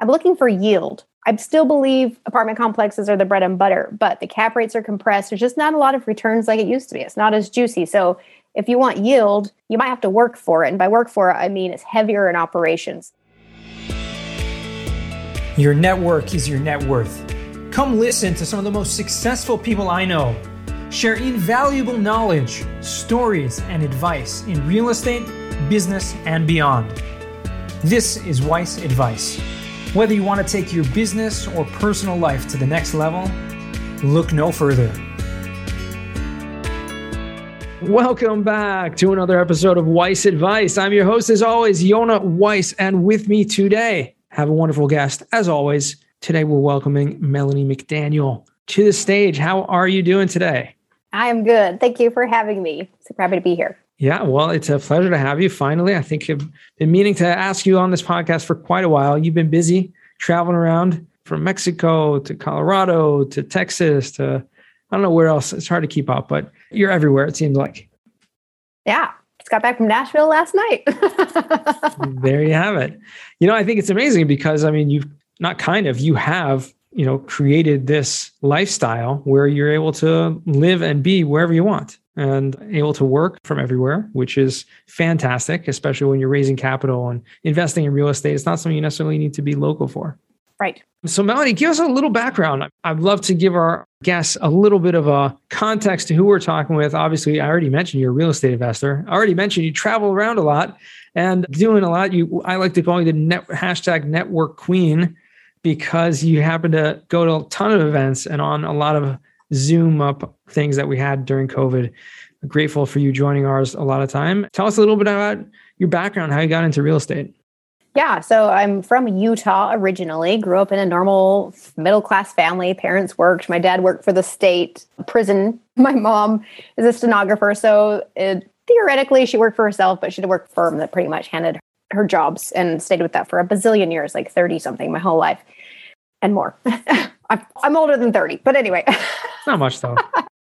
I'm looking for yield. I still believe apartment complexes are the bread and butter, but the cap rates are compressed. There's just not a lot of returns like it used to be. It's not as juicy. So if you want yield, you might have to work for it. And by work for it, I mean it's heavier in operations. Your network is your net worth. Come listen to some of the most successful people I know share invaluable knowledge, stories, and advice in real estate, business, and beyond. This is Weiss Advice. Whether you want to take your business or personal life to the next level, look no further. Welcome back to another episode of Weiss Advice. I'm your host, as always, Yonah Weiss, and with me today, have a wonderful guest. As always, today we're welcoming Melanie McDaniel to the stage. How are you doing today? I am good. Thank you for having me. Super happy to be here. Yeah, well, it's a pleasure to have you finally. I think I've been meaning to ask you on this podcast for quite a while. You've been busy traveling around from Mexico to Colorado to Texas to I don't know where else. It's hard to keep up, but you're everywhere, it seems like. Yeah. Just got back from Nashville last night. there you have it. You know, I think it's amazing because I mean, you've not kind of, you have you know created this lifestyle where you're able to live and be wherever you want and able to work from everywhere which is fantastic especially when you're raising capital and investing in real estate. It's not something you necessarily need to be local for. Right. So melanie give us a little background. I'd love to give our guests a little bit of a context to who we're talking with. Obviously i already mentioned you're a real estate investor. I already mentioned you travel around a lot and doing a lot. You i like to call you the net, hashtag network queen because you happen to go to a ton of events and on a lot of Zoom up things that we had during COVID. Grateful for you joining ours a lot of time. Tell us a little bit about your background, how you got into real estate. Yeah, so I'm from Utah originally. Grew up in a normal middle class family. Parents worked. My dad worked for the state prison. My mom is a stenographer, so it, theoretically she worked for herself, but she had a work firm that pretty much handed her jobs and stayed with that for a bazillion years, like 30 something, my whole life and more. I'm, I'm older than 30, but anyway. Not much though.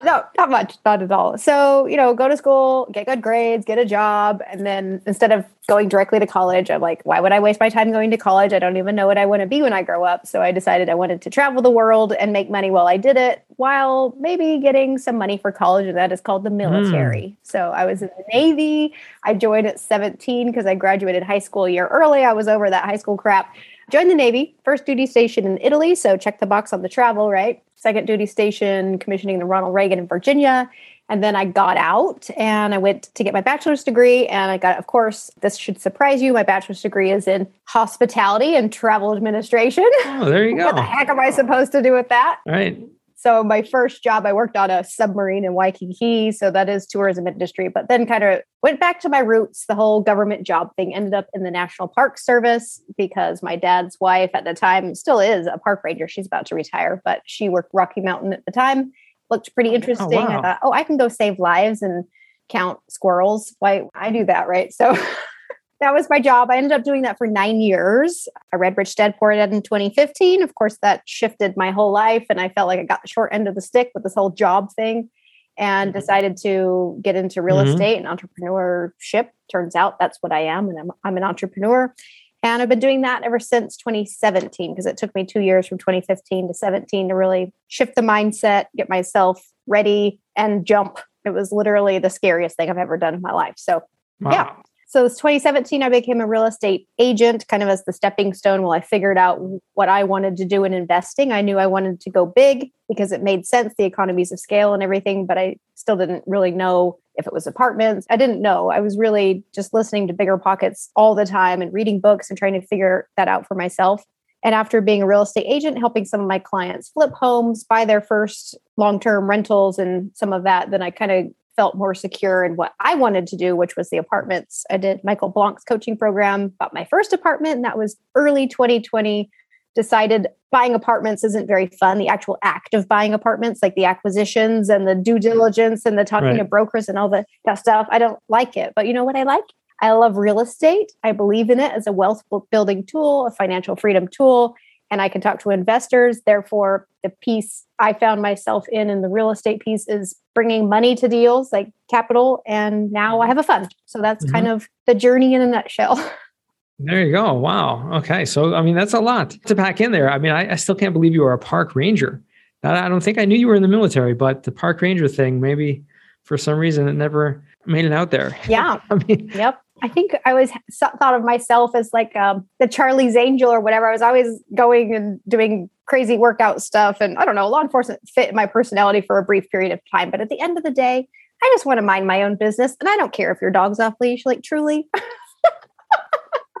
no, not much, not at all. So, you know, go to school, get good grades, get a job. And then instead of going directly to college, I'm like, why would I waste my time going to college? I don't even know what I want to be when I grow up. So I decided I wanted to travel the world and make money while I did it, while maybe getting some money for college. And that is called the military. Mm. So I was in the Navy. I joined at 17 because I graduated high school a year early. I was over that high school crap joined the Navy, first duty station in Italy. So check the box on the travel, right? Second duty station, commissioning the Ronald Reagan in Virginia. And then I got out and I went to get my bachelor's degree. And I got, of course, this should surprise you. My bachelor's degree is in hospitality and travel administration. Oh, there you go. what the heck am I supposed to do with that? Right. So my first job, I worked on a submarine in Waikiki. So that is tourism industry, but then kind of went back to my roots. The whole government job thing ended up in the National Park Service because my dad's wife at the time still is a park ranger. She's about to retire, but she worked Rocky Mountain at the time. Looked pretty oh, oh, interesting. Oh, wow. I thought, oh, I can go save lives and count squirrels. Why I do that, right? So that was my job. I ended up doing that for nine years. I read Rich Dad Poor Dad in 2015. Of course, that shifted my whole life, and I felt like I got the short end of the stick with this whole job thing, and mm-hmm. decided to get into real mm-hmm. estate and entrepreneurship. Turns out that's what I am, and I'm, I'm an entrepreneur. And I've been doing that ever since 2017 because it took me two years from 2015 to 17 to really shift the mindset, get myself ready, and jump. It was literally the scariest thing I've ever done in my life. So, wow. yeah, so it's 2017, I became a real estate agent kind of as the stepping stone while I figured out what I wanted to do in investing. I knew I wanted to go big because it made sense, the economies of scale and everything, but I still didn't really know if it was apartments. I didn't know. I was really just listening to Bigger Pockets all the time and reading books and trying to figure that out for myself. And after being a real estate agent, helping some of my clients flip homes, buy their first long term rentals and some of that, then I kind of felt more secure in what I wanted to do, which was the apartments. I did Michael Blank's coaching program, bought my first apartment, and that was early 2020. Decided buying apartments isn't very fun. The actual act of buying apartments, like the acquisitions and the due diligence and the talking right. to brokers and all the, that stuff, I don't like it. But you know what I like? I love real estate. I believe in it as a wealth building tool, a financial freedom tool and I can talk to investors. Therefore, the piece I found myself in in the real estate piece is bringing money to deals like capital. And now I have a fund. So that's mm-hmm. kind of the journey in a nutshell. There you go. Wow. Okay. So, I mean, that's a lot to pack in there. I mean, I, I still can't believe you were a park ranger. I don't think I knew you were in the military, but the park ranger thing, maybe for some reason, it never made it out there. Yeah. I mean, yep. I think I always thought of myself as like um, the Charlie's Angel or whatever. I was always going and doing crazy workout stuff. And I don't know, law enforcement fit my personality for a brief period of time. But at the end of the day, I just want to mind my own business. And I don't care if your dog's off leash, like truly.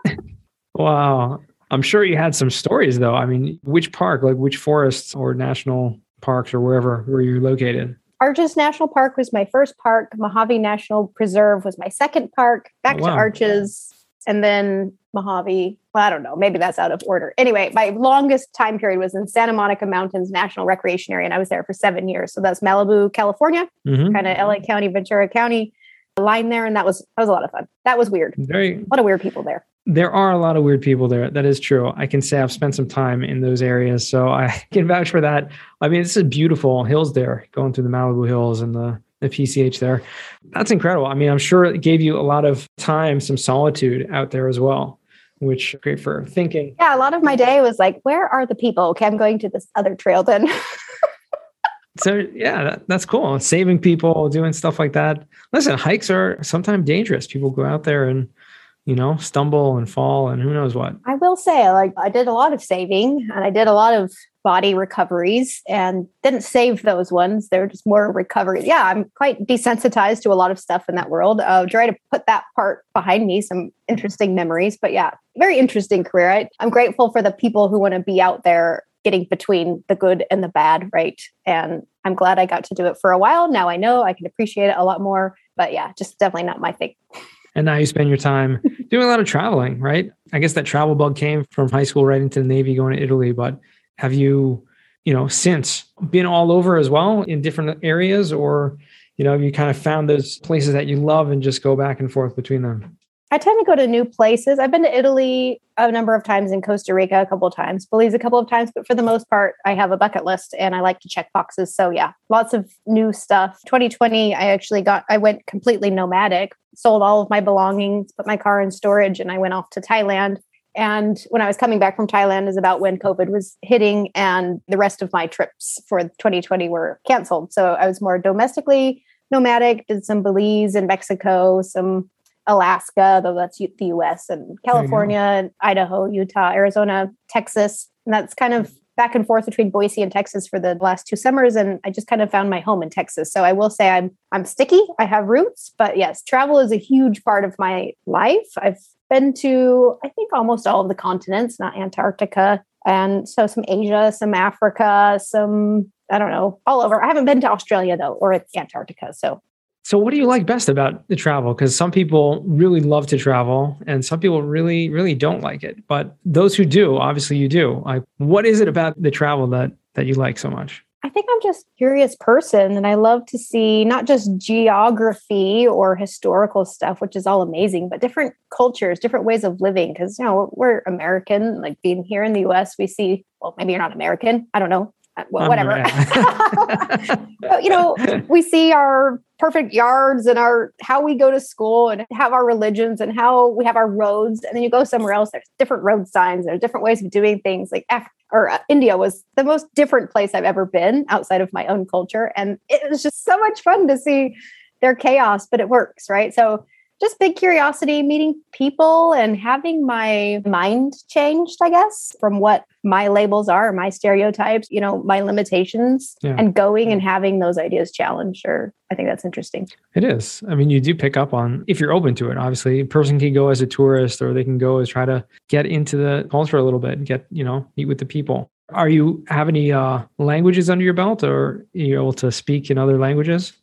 wow. I'm sure you had some stories though. I mean, which park, like which forests or national parks or wherever where you're located? Arches National Park was my first park. Mojave National Preserve was my second park. Back oh, wow. to Arches, and then Mojave. Well, I don't know. Maybe that's out of order. Anyway, my longest time period was in Santa Monica Mountains National Recreation Area, and I was there for seven years. So that's Malibu, California, mm-hmm. kind of LA County, Ventura County line there, and that was that was a lot of fun. That was weird. Very a lot of weird people there there are a lot of weird people there. That is true. I can say I've spent some time in those areas, so I can vouch for that. I mean, this is beautiful hills there, going through the Malibu Hills and the the PCH there. That's incredible. I mean, I'm sure it gave you a lot of time, some solitude out there as well, which great for thinking. Yeah, a lot of my day was like, where are the people? Okay, I'm going to this other trail then. so yeah, that, that's cool. Saving people, doing stuff like that. Listen, hikes are sometimes dangerous. People go out there and you know, stumble and fall and who knows what. I will say, like, I did a lot of saving and I did a lot of body recoveries and didn't save those ones. They're just more recovery. Yeah, I'm quite desensitized to a lot of stuff in that world. Uh, try to put that part behind me, some interesting memories. But yeah, very interesting career. I, I'm grateful for the people who want to be out there getting between the good and the bad, right? And I'm glad I got to do it for a while. Now I know I can appreciate it a lot more. But yeah, just definitely not my thing and now you spend your time doing a lot of traveling, right? I guess that travel bug came from high school right into the Navy going to Italy, but have you, you know, since been all over as well in different areas or, you know, you kind of found those places that you love and just go back and forth between them? I tend to go to new places. I've been to Italy a number of times in Costa Rica a couple of times, Belize a couple of times, but for the most part, I have a bucket list and I like to check boxes. So yeah, lots of new stuff. 2020, I actually got I went completely nomadic, sold all of my belongings, put my car in storage, and I went off to Thailand. And when I was coming back from Thailand is about when COVID was hitting and the rest of my trips for 2020 were canceled. So I was more domestically nomadic, did some Belize and Mexico, some Alaska, though that's the US, and California, and Idaho, Utah, Arizona, Texas. And that's kind of back and forth between Boise and Texas for the last two summers. And I just kind of found my home in Texas. So I will say I'm I'm sticky. I have roots, but yes, travel is a huge part of my life. I've been to, I think, almost all of the continents, not Antarctica. And so some Asia, some Africa, some I don't know, all over. I haven't been to Australia though, or Antarctica. So so, what do you like best about the travel? Because some people really love to travel, and some people really, really don't like it. But those who do, obviously, you do. Like, what is it about the travel that that you like so much? I think I'm just curious person, and I love to see not just geography or historical stuff, which is all amazing, but different cultures, different ways of living. Because you know we're American, like being here in the U.S., we see. Well, maybe you're not American. I don't know. Uh, well, whatever. but, you know, we see our perfect yards and our how we go to school and have our religions and how we have our roads. And then you go somewhere else, there's different road signs, there are different ways of doing things. Like Af- or uh, India was the most different place I've ever been outside of my own culture, and it was just so much fun to see their chaos, but it works, right? So just big curiosity, meeting people and having my mind changed, I guess, from what my labels are, my stereotypes, you know, my limitations, yeah. and going and having those ideas challenged. Or I think that's interesting. It is. I mean, you do pick up on if you're open to it. Obviously, a person can go as a tourist, or they can go as try to get into the culture a little bit and get, you know, meet with the people. Are you have any uh, languages under your belt, or are you able to speak in other languages?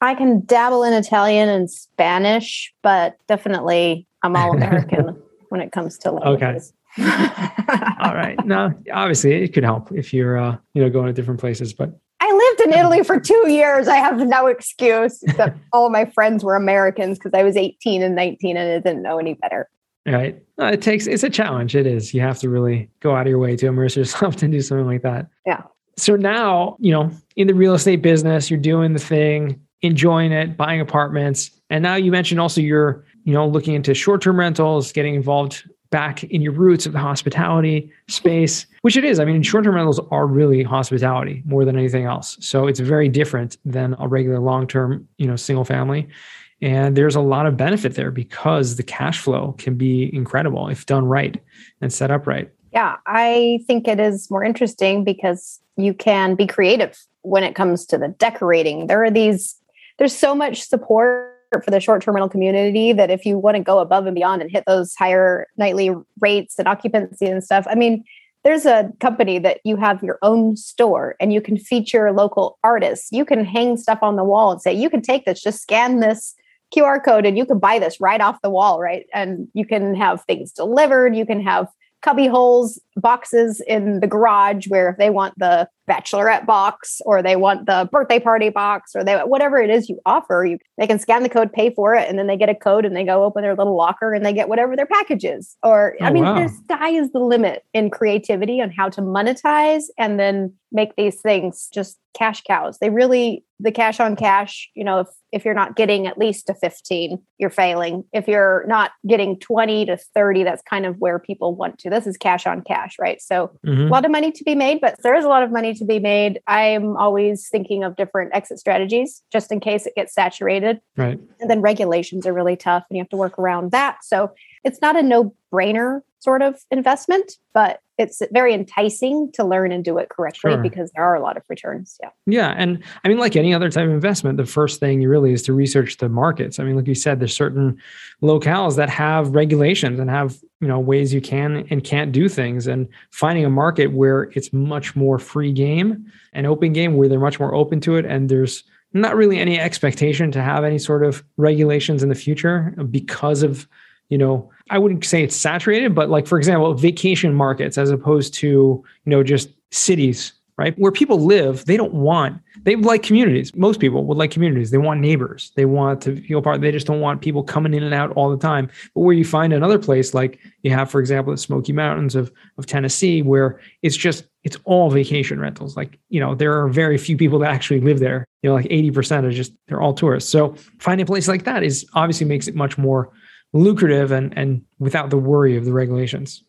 I can dabble in Italian and Spanish, but definitely I'm all American when it comes to languages. Okay. all right. No, obviously it could help if you're uh, you know going to different places, but I lived in Italy for two years. I have no excuse except all my friends were Americans because I was 18 and 19 and I didn't know any better. Right. Uh, it takes it's a challenge. It is. You have to really go out of your way to immerse yourself to do something like that. Yeah. So now, you know, in the real estate business, you're doing the thing enjoying it, buying apartments. And now you mentioned also you're, you know, looking into short-term rentals, getting involved back in your roots of the hospitality space, which it is. I mean, short-term rentals are really hospitality more than anything else. So it's very different than a regular long-term, you know, single family. And there's a lot of benefit there because the cash flow can be incredible if done right and set up right. Yeah, I think it is more interesting because you can be creative when it comes to the decorating. There are these, there's so much support for the short term rental community that if you want to go above and beyond and hit those higher nightly rates and occupancy and stuff, I mean, there's a company that you have your own store and you can feature local artists. You can hang stuff on the wall and say, you can take this, just scan this QR code and you can buy this right off the wall, right? And you can have things delivered. You can have cubby holes boxes in the garage where if they want the bachelorette box or they want the birthday party box or they whatever it is you offer you they can scan the code pay for it and then they get a code and they go open their little locker and they get whatever their package is or oh, i mean wow. the sky is the limit in creativity on how to monetize and then make these things just cash cows they really the cash on cash you know if if you're not getting at least a 15 you're failing if you're not getting 20 to 30 that's kind of where people want to this is cash on cash right? So mm-hmm. a lot of money to be made, but there is a lot of money to be made. I'm always thinking of different exit strategies just in case it gets saturated. Right. And then regulations are really tough and you have to work around that. So it's not a no brainer sort of investment, but it's very enticing to learn and do it correctly sure. because there are a lot of returns. Yeah. Yeah. And I mean, like any other type of investment, the first thing you really is to research the markets. I mean, like you said, there's certain locales that have regulations and have, you know, ways you can and can't do things. And finding a market where it's much more free game and open game, where they're much more open to it. And there's not really any expectation to have any sort of regulations in the future because of you know, I wouldn't say it's saturated, but like for example, vacation markets as opposed to, you know, just cities, right? Where people live, they don't want they like communities. Most people would like communities. They want neighbors. They want to feel part. They just don't want people coming in and out all the time. But where you find another place, like you have, for example, the Smoky Mountains of of Tennessee, where it's just it's all vacation rentals. Like you know, there are very few people that actually live there. You know, like eighty percent are just they're all tourists. So finding a place like that is obviously makes it much more lucrative and and without the worry of the regulations.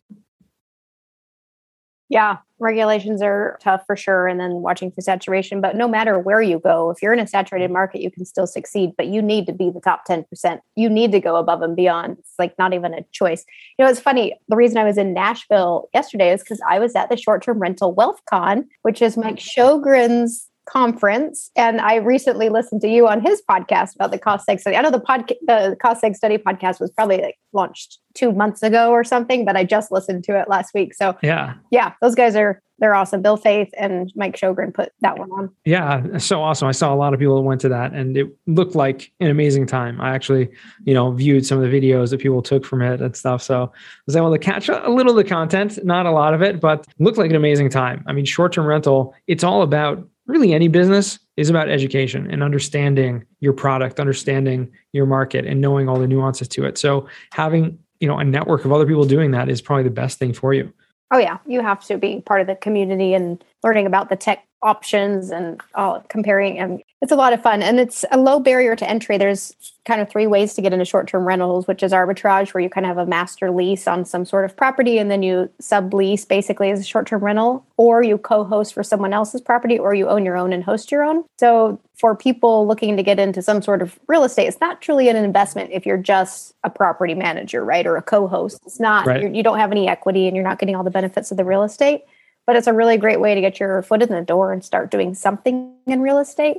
Yeah, regulations are tough for sure. And then watching for saturation. But no matter where you go, if you're in a saturated market, you can still succeed, but you need to be the top 10%. You need to go above and beyond. It's like not even a choice. You know, it's funny. The reason I was in Nashville yesterday is because I was at the short term rental wealth con, which is Mike Sjogren's conference and i recently listened to you on his podcast about the cost seg study. I know the podcast the cost seg study podcast was probably like launched two months ago or something but i just listened to it last week. So yeah. yeah those guys are they're awesome. Bill Faeth and mike sjogren put that one on. Yeah so awesome. I saw a lot of people that went to that and it looked like an amazing time. I actually you know viewed some of the videos that people took from it and stuff. So i was able to catch a little of the content not a lot of it but looked like an amazing time. I mean short-term rental it's all about really any business is about education and understanding your product, understanding your market and knowing all the nuances to it. So having, you know, a network of other people doing that is probably the best thing for you. Oh yeah, you have to be part of the community and learning about the tech options and all comparing and it's a lot of fun. And it's a low barrier to entry. There's kind of three ways to get into short-term rentals which is arbitrage where you kind of have a master lease on some sort of property and then you sublease basically as a short-term rental or you co-host for someone else's property or you own your own and host your own. So for people looking to get into some sort of real estate it's not truly an investment if you're just a property manager right or a co-host. It's not right. you don't have any equity and you're not getting all the benefits of the real estate but it's a really great way to get your foot in the door and start doing something in real estate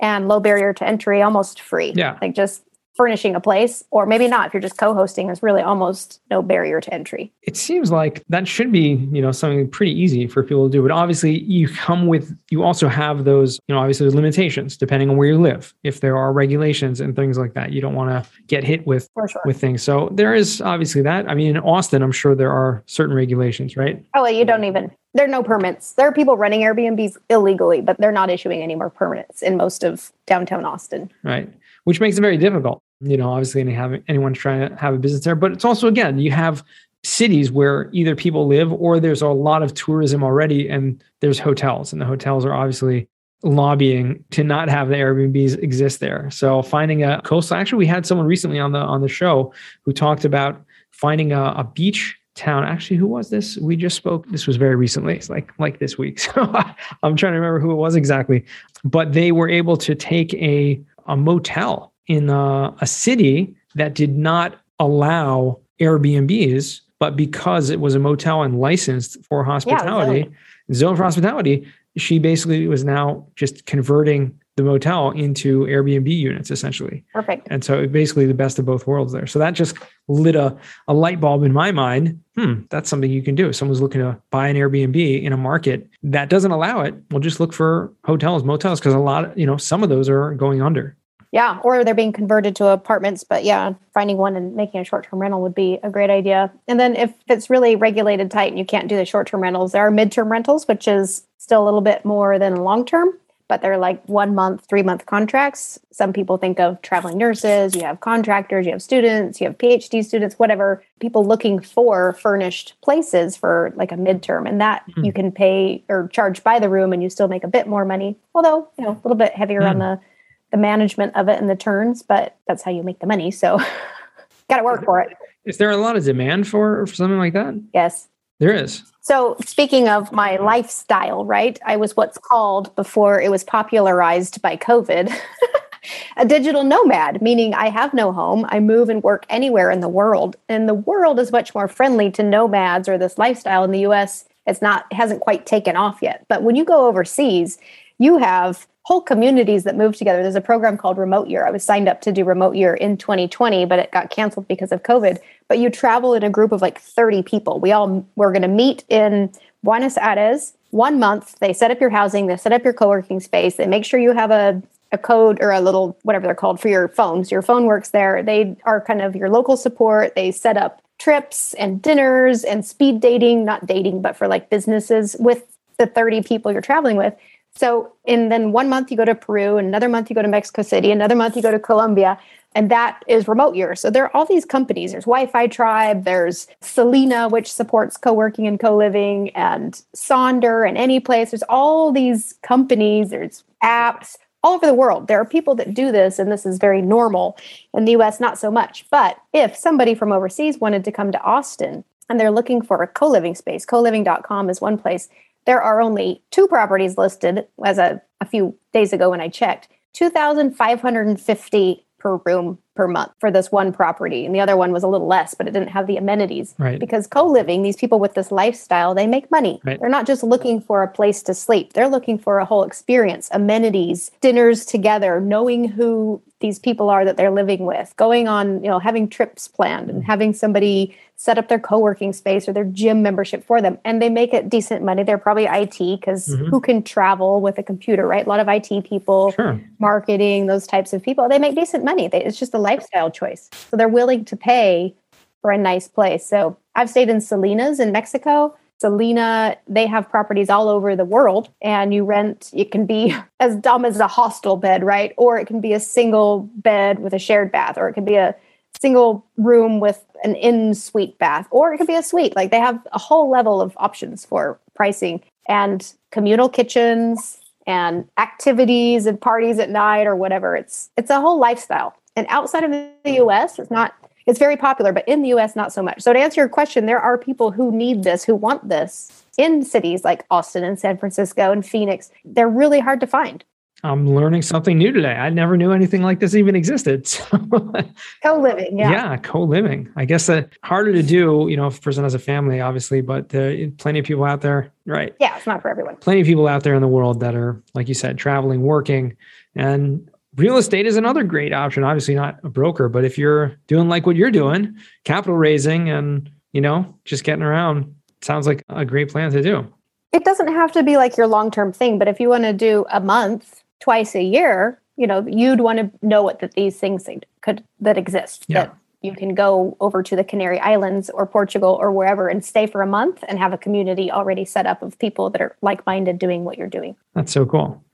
and low barrier to entry, almost free. Yeah. Like just furnishing a place, or maybe not. If you're just co-hosting, there's really almost no barrier to entry. It seems like that should be, you know, something pretty easy for people to do. But obviously, you come with, you also have those, you know, obviously there's limitations depending on where you live. If there are regulations and things like that, you don't want to get hit with sure. with things. So there is obviously that. I mean, in Austin, I'm sure there are certain regulations, right? Oh, well, you don't even. There are no permits. There are people running Airbnbs illegally, but they're not issuing any more permits in most of downtown Austin. Right which makes it very difficult. You know, obviously, have anyone trying to have a business there, but it's also again, you have cities where either people live or there's a lot of tourism already, and there's hotels, and the hotels are obviously lobbying to not have the Airbnbs exist there. So finding a coastal. Actually, we had someone recently on the on the show who talked about finding a, a beach town. Actually, who was this? We just spoke. This was very recently. It's like like this week. So I'm trying to remember who it was exactly. But they were able to take a a motel in a, a city that did not allow Airbnbs, but because it was a motel and licensed for hospitality, yeah, zone for hospitality, she basically was now just converting the motel into Airbnb units essentially. Perfect. And so basically the best of both worlds there. So that just lit a, a light bulb in my mind. Hmm, that's something you can do. If someone's looking to buy an Airbnb in a market that doesn't allow it, we'll just look for hotels, motels, because a lot of, you know, some of those are going under. Yeah, or they're being converted to apartments. But yeah, finding one and making a short term rental would be a great idea. And then if it's really regulated tight and you can't do the short term rentals, there are midterm rentals, which is still a little bit more than long term, but they're like one month, three month contracts. Some people think of traveling nurses, you have contractors, you have students, you have PhD students, whatever, people looking for furnished places for like a midterm. And that mm. you can pay or charge by the room and you still make a bit more money, although, you know, a little bit heavier mm. on the the management of it and the turns, but that's how you make the money. So got to work for it. Is there a lot of demand for, for something like that? Yes. There is. So, speaking of my lifestyle, right? I was what's called before it was popularized by COVID a digital nomad, meaning I have no home. I move and work anywhere in the world. And the world is much more friendly to nomads or this lifestyle in the US. It's not, hasn't quite taken off yet. But when you go overseas, you have whole communities that move together. There's a program called Remote Year. I was signed up to do Remote Year in 2020, but it got canceled because of COVID. But you travel in a group of like 30 people. We all we're going to meet in Buenos Aires one month. They set up your housing, they set up your co-working space, they make sure you have a a code or a little whatever they're called for your phones. Your phone works there. They are kind of your local support. They set up trips and dinners and speed dating, not dating, but for like businesses with the 30 people you're traveling with. So, and then one month you go to Peru, another month you go to Mexico City, another month you go to Colombia, and that is remote year. So there are all these companies. There's Wi-Fi Tribe, there's Selina, which supports co-working and co-living, and Sonder and Anyplace. There's all these companies. There's apps all over the world. There are people that do this, and this is very normal. In the U.S., not so much. But if somebody from overseas wanted to come to Austin and they're looking for a co-living space, Co living.com is one place there are only two properties listed as a, a few days ago when I checked 2,550 per room per month for this one property. And the other one was a little less, but it didn't have the amenities. Right. Because co living, these people with this lifestyle, they make money. Right. They're not just looking for a place to sleep, they're looking for a whole experience, amenities, dinners together, knowing who these people are that they're living with, going on, you know, having trips planned and having somebody set up their co-working space or their gym membership for them and they make it decent money they're probably it because mm-hmm. who can travel with a computer right a lot of it people sure. marketing those types of people they make decent money they, it's just a lifestyle choice so they're willing to pay for a nice place so i've stayed in Selinas in mexico Selina, they have properties all over the world, and you rent. It can be as dumb as a hostel bed, right? Or it can be a single bed with a shared bath, or it can be a single room with an in suite bath, or it could be a suite. Like they have a whole level of options for pricing and communal kitchens and activities and parties at night or whatever. It's it's a whole lifestyle. And outside of the US, it's not it's very popular, but in the US not so much. So to answer your question, there are people who need this, who want this in cities like Austin and San Francisco and Phoenix. They're really hard to find. I'm learning something new today. I never knew anything like this even existed. So, co-living, yeah. Yeah, co-living. I guess that harder to do, you know, if a person has a family, obviously, but uh, plenty of people out there, right? Yeah, it's not for everyone. Plenty of people out there in the world that are, like you said, traveling, working, and real estate is another great option. Obviously, not a broker, but if you're doing like what you're doing, capital raising, and you know, just getting around, sounds like a great plan to do. It doesn't have to be like your long-term thing, but if you want to do a month twice a year, you know, you'd want to know what that these things could that exist. Yeah. That you can go over to the Canary Islands or Portugal or wherever and stay for a month and have a community already set up of people that are like-minded doing what you're doing. That's so cool.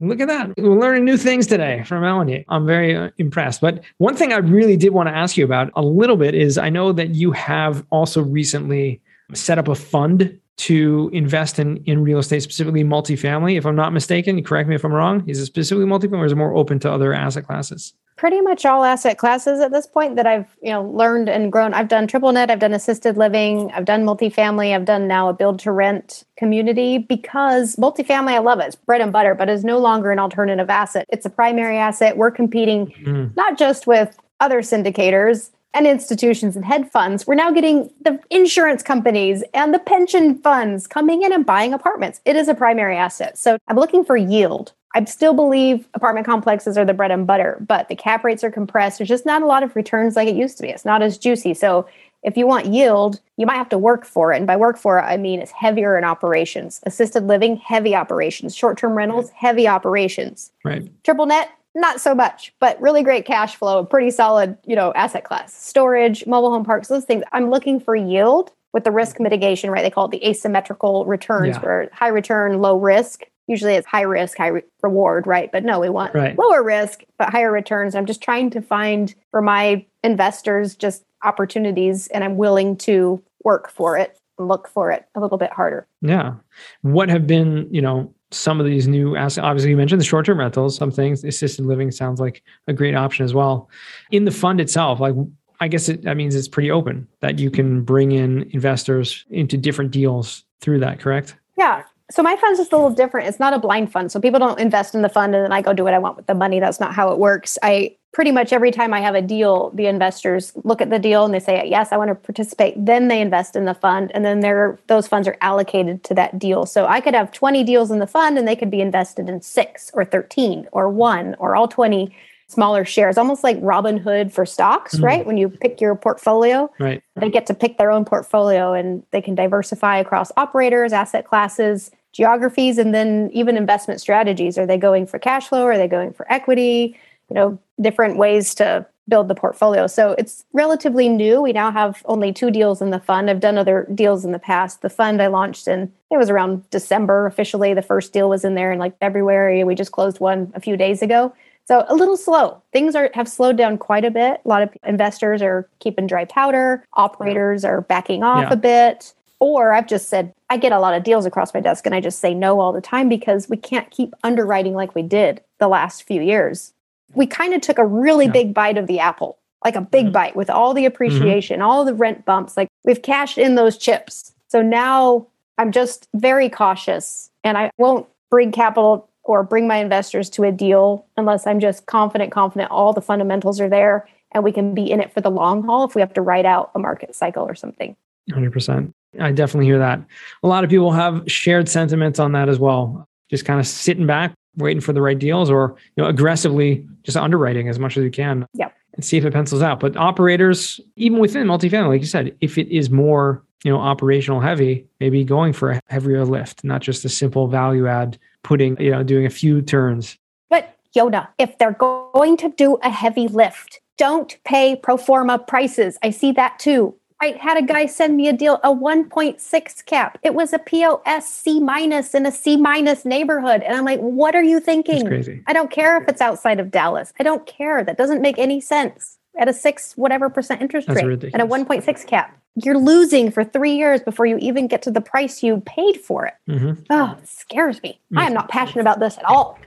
Look at that. We're learning new things today from Melanie. I'm very uh, impressed. But one thing I really did want to ask you about a little bit is I know that you have also recently set up a fund to invest in in real estate, specifically multifamily. If I'm not mistaken, correct me if I'm wrong. Is it specifically multifamily or is it more open to other asset classes? Pretty much all asset classes at this point that I've you know learned and grown. I've done triple net, I've done assisted living, I've done multifamily, I've done now a build to rent community because multifamily I love it. It's bread and butter, but it's no longer an alternative asset. It's a primary asset. We're competing mm. not just with other syndicators and institutions and hedge funds. We're now getting the insurance companies and the pension funds coming in and buying apartments. It is a primary asset. So I'm looking for yield. I still believe apartment complexes are the bread and butter, but the cap rates are compressed. There's just not a lot of returns like it used to be. It's not as juicy. So if you want yield, you might have to work for it. And by work for it, I mean it's heavier in operations. Assisted living, heavy operations. Short term rentals, heavy operations. Right. Triple net, not so much, but really great cash flow, pretty solid, you know, asset class. Storage, mobile home parks, those things. I'm looking for yield with the risk mitigation, right? They call it the asymmetrical returns, yeah. where high return, low risk usually it's high risk, high re- reward, right? But no, we want right. lower risk, but higher returns. I'm just trying to find for my investors just opportunities and I'm willing to work for it and look for it a little bit harder. Yeah. What have been, you know, some of these new assets? Obviously, you mentioned the short term rentals, some things, assisted living sounds like a great option as well. In the fund itself, like, I guess it, that means it's pretty open that you can bring in investors into different deals through that, correct? Yeah so my fund's just a little different. It's not a blind fund. So people don't invest in the fund and then I go do what I want with the money. That's not how it works. I pretty much every time I have a deal, the investors look at the deal and they say, yes, I want to participate. Then they invest in the fund and then there those funds are allocated to that deal. So I could have 20 deals in the fund and they could be invested in six or 13 or one or all 20 smaller shares, almost like Robinhood for stocks, mm right? When you pick your portfolio, right. they get to pick their own portfolio and they can diversify across operators, asset classes, geographies, and then even investment strategies. Are they going for cash flow? Are they going for equity? You know, different ways to build the portfolio. So it's relatively new. We now have only two deals in the fund. I've done other deals in the past. The fund I launched in it was around December officially. The first deal was in there in like February. We just closed one a few days ago. So a little slow. Things are have slowed down quite a bit. A lot of investors are keeping dry powder. Operators are backing off yeah. a bit. Or I've just said I get a lot of deals across my desk and I just say no all the time because we can't keep underwriting like we did the last few years. We kind of took a really yeah. big bite of the apple, like a big mm-hmm. bite with all the mm-hmm. appreciation, mm-hmm. all the rent bumps. Like we've cashed in those chips. So now I'm just very cautious and I won't bring capital or bring my investors to a deal unless I'm just confident, confident all the fundamentals are there and we can be in it for the long haul if we have to ride out a market cycle or something. 100%. I definitely hear that. A lot of people have shared sentiments on that as well. Just kind of sitting back, waiting for the right deals or you know aggressively just underwriting as much as you can. Yep. And see if it pencils out. But operators, even within multifamily, like you said, if it is more, you know, operational heavy, maybe going for a heavier lift, not just a simple value add putting, you know, doing a few turns. But Yonah, if they're going to do a heavy lift, don't pay pro forma prices. I see that too. I had a guy send me a deal, a 1.6 cap. It was a POS C minus in a C minus neighborhood. And I'm like, what are you thinking? crazy. I don't care if it's outside of Dallas. I don't care. That doesn't make any sense at a six whatever percent interest That's rate ridiculous. and a 1.6 cap you're losing for three years before you even get to the price you paid for it. Mm-hmm. Oh, it scares me. Makes I am not passionate about this at all.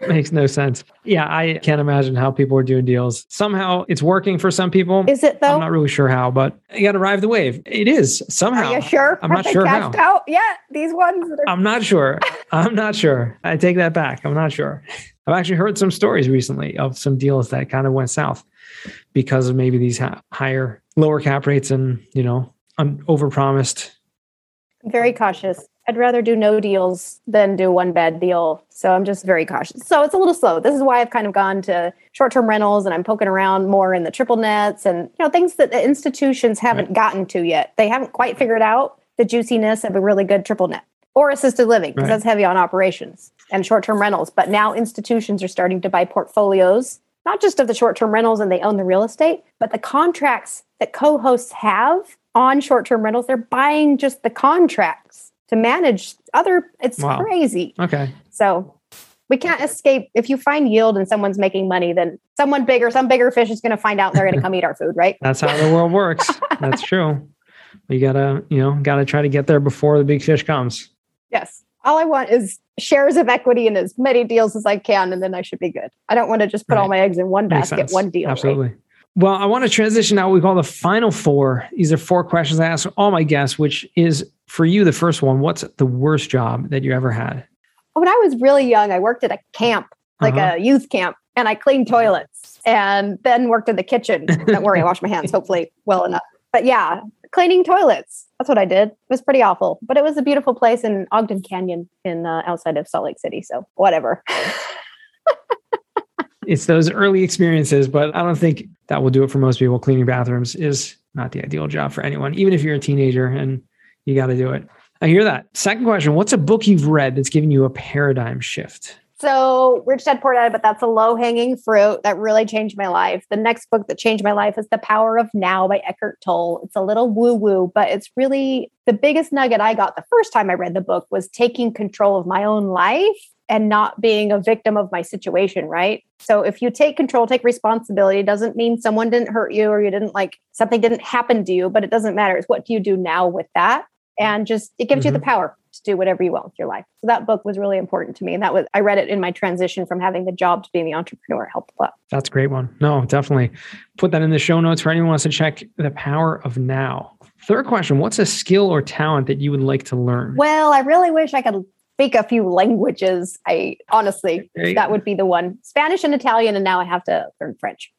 Makes no sense. Yeah, I can't imagine how people are doing deals. Somehow it's working for some people. Is it though? I'm not really sure how, but you got to ride the wave. It is somehow. Are you sure? I'm not sure how. Out? Yeah, these ones. Are- I'm not sure. I'm not sure. I take that back. I'm not sure. I've actually heard some stories recently of some deals that kind of went south because of maybe these higher lower cap rates and you know un- overpromised. Very cautious. I'd rather do no deals than do one bad deal. So i'm just very cautious. So it's a little slow. This is why i've kind of gone to short-term rentals and i'm poking around more in the triple nets and you know things that the institutions haven't right. gotten to yet. They haven't quite figured out the juiciness of a really good triple net or assisted living because right. that's heavy on operations and short-term rentals but now institutions are starting to buy portfolios not just of the short term rentals and they own the real estate, but the contracts that co hosts have on short term rentals. They're buying just the contracts to manage other. It's wow. crazy. Okay. So we can't escape. If you find yield and someone's making money, then someone bigger, some bigger fish is going to find out and they're going to come eat our food, right? That's how the world works. That's true. You gotta, you know, gotta try to get there before the big fish comes. Yes. All I want is shares of equity in as many deals as I can, and then I should be good. I don't want to just put right. all my eggs in one basket, one deal. Absolutely. Right? Well, I want to transition now. We call the final four. These are four questions I ask all my guests, which is for you the first one. What's the worst job that you ever had? When I was really young, I worked at a camp, like uh-huh. a youth camp, and I cleaned toilets and then worked in the kitchen. Don't worry, I washed my hands hopefully well enough. But yeah, cleaning toilets. That's what I did. It was pretty awful, but it was a beautiful place in Ogden Canyon in uh, outside of Salt Lake City. So whatever. it's those early experiences, but I don't think that will do it for most people. Cleaning bathrooms is not the ideal job for anyone, even if you're a teenager and you got to do it. I hear that. Second question What's a book you've read that's given you a paradigm shift? So, Rich Dad Poor Dad, but that's a low hanging fruit that really changed my life. The next book that changed my life is The Power of Now by Eckhart Tolle. It's a little woo woo, but it's really the biggest nugget I got the first time I read the book was taking control of my own life and not being a victim of my situation, right? So if you take control, take responsibility, doesn't mean someone didn't hurt you or you didn't like something didn't happen to you, but it doesn't matter. It's what do you do now with that? And just it gives mm-hmm. you the mm-hmm. power to do whatever you want with your life. So that book was really important to me. And that was I read it in my transition from having the job to being the entrepreneur. Helped a lot. That's a great one. No, definitely. Put that in the show notes for anyone who wants to check the power of now. Third question What's a skill or talent that you would like to learn? Well, I really wish I could speak a few languages. I honestly, that would be the one Spanish and Italian. And now I have to learn French.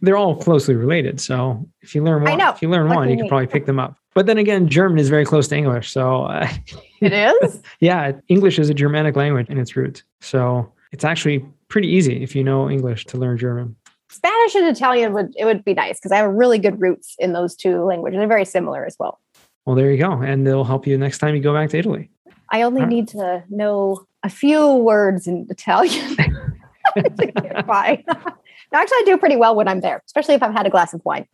They're all closely related. So if you learn one, if you learn one, you can probably pick them up. But then again, German is very close to English. So uh, it is? yeah. English is a Germanic language in its roots. So it's actually pretty easy if you know English to learn German. Spanish and Italian would it would be nice because I have really good roots in those two languages. They're very similar as well. Well, there you go. And they'll help you next time you go back to Italy. I only right. need to know a few words in Italian to get by. no, actually, I do pretty well when I'm there, especially if I've had a glass of wine.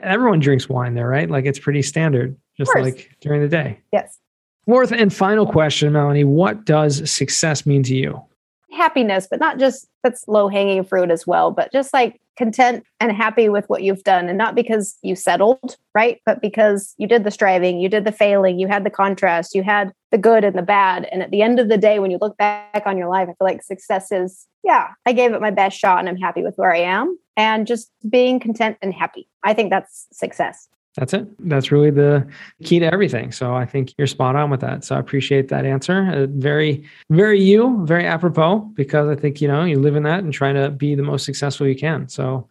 Everyone drinks wine there, right? Like it's pretty standard, just like during the day. Yes. Fourth and final question, Melanie What does success mean to you? Happiness, but not just that's low hanging fruit as well, but just like content and happy with what you've done and not because you settled right but because you did the striving you did the failing you had the contrast you had the good and the bad and at the end of the day when you look back on your life i feel like success is yeah i gave it my best shot and i'm happy with where i am and just being content and happy i think that's success that's it. That's really the key to everything. So I think you're spot on with that. So I appreciate that answer. Uh, very, very you, very apropos, because I think, you know, you live in that and trying to be the most successful you can. So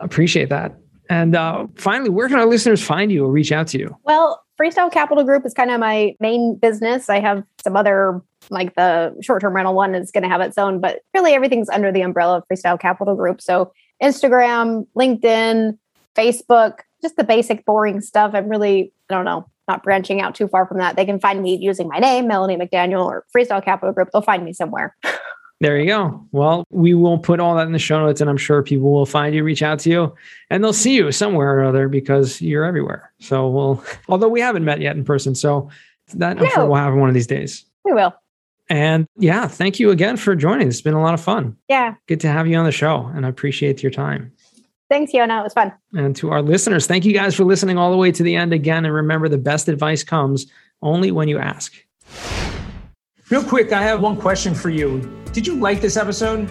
appreciate that. And uh, finally, where can our listeners find you or reach out to you? Well, Freestyle Capital Group is kind of my main business. I have some other, like the short term rental one is going to have its own, but really everything's under the umbrella of Freestyle Capital Group. So Instagram, LinkedIn, Facebook, just the basic boring stuff. I'm really, I don't know, not branching out too far from that. They can find me using my name, Melanie McDaniel or Freestyle Capital Group. They'll find me somewhere. There you go. Well, we will put all that in the show notes, and I'm sure people will find you, reach out to you, and they'll see you somewhere or other because you're everywhere. So we'll, although we haven't met yet in person, so that I'm no. sure we'll have one of these days. We will. And yeah, thank you again for joining. It's been a lot of fun. Yeah. Good to have you on the show, and I appreciate your time. Thanks, Yonah. It was fun. And to our listeners, thank you guys for listening all the way to the end again. And remember, the best advice comes only when you ask. Real quick, I have one question for you. Did you like this episode?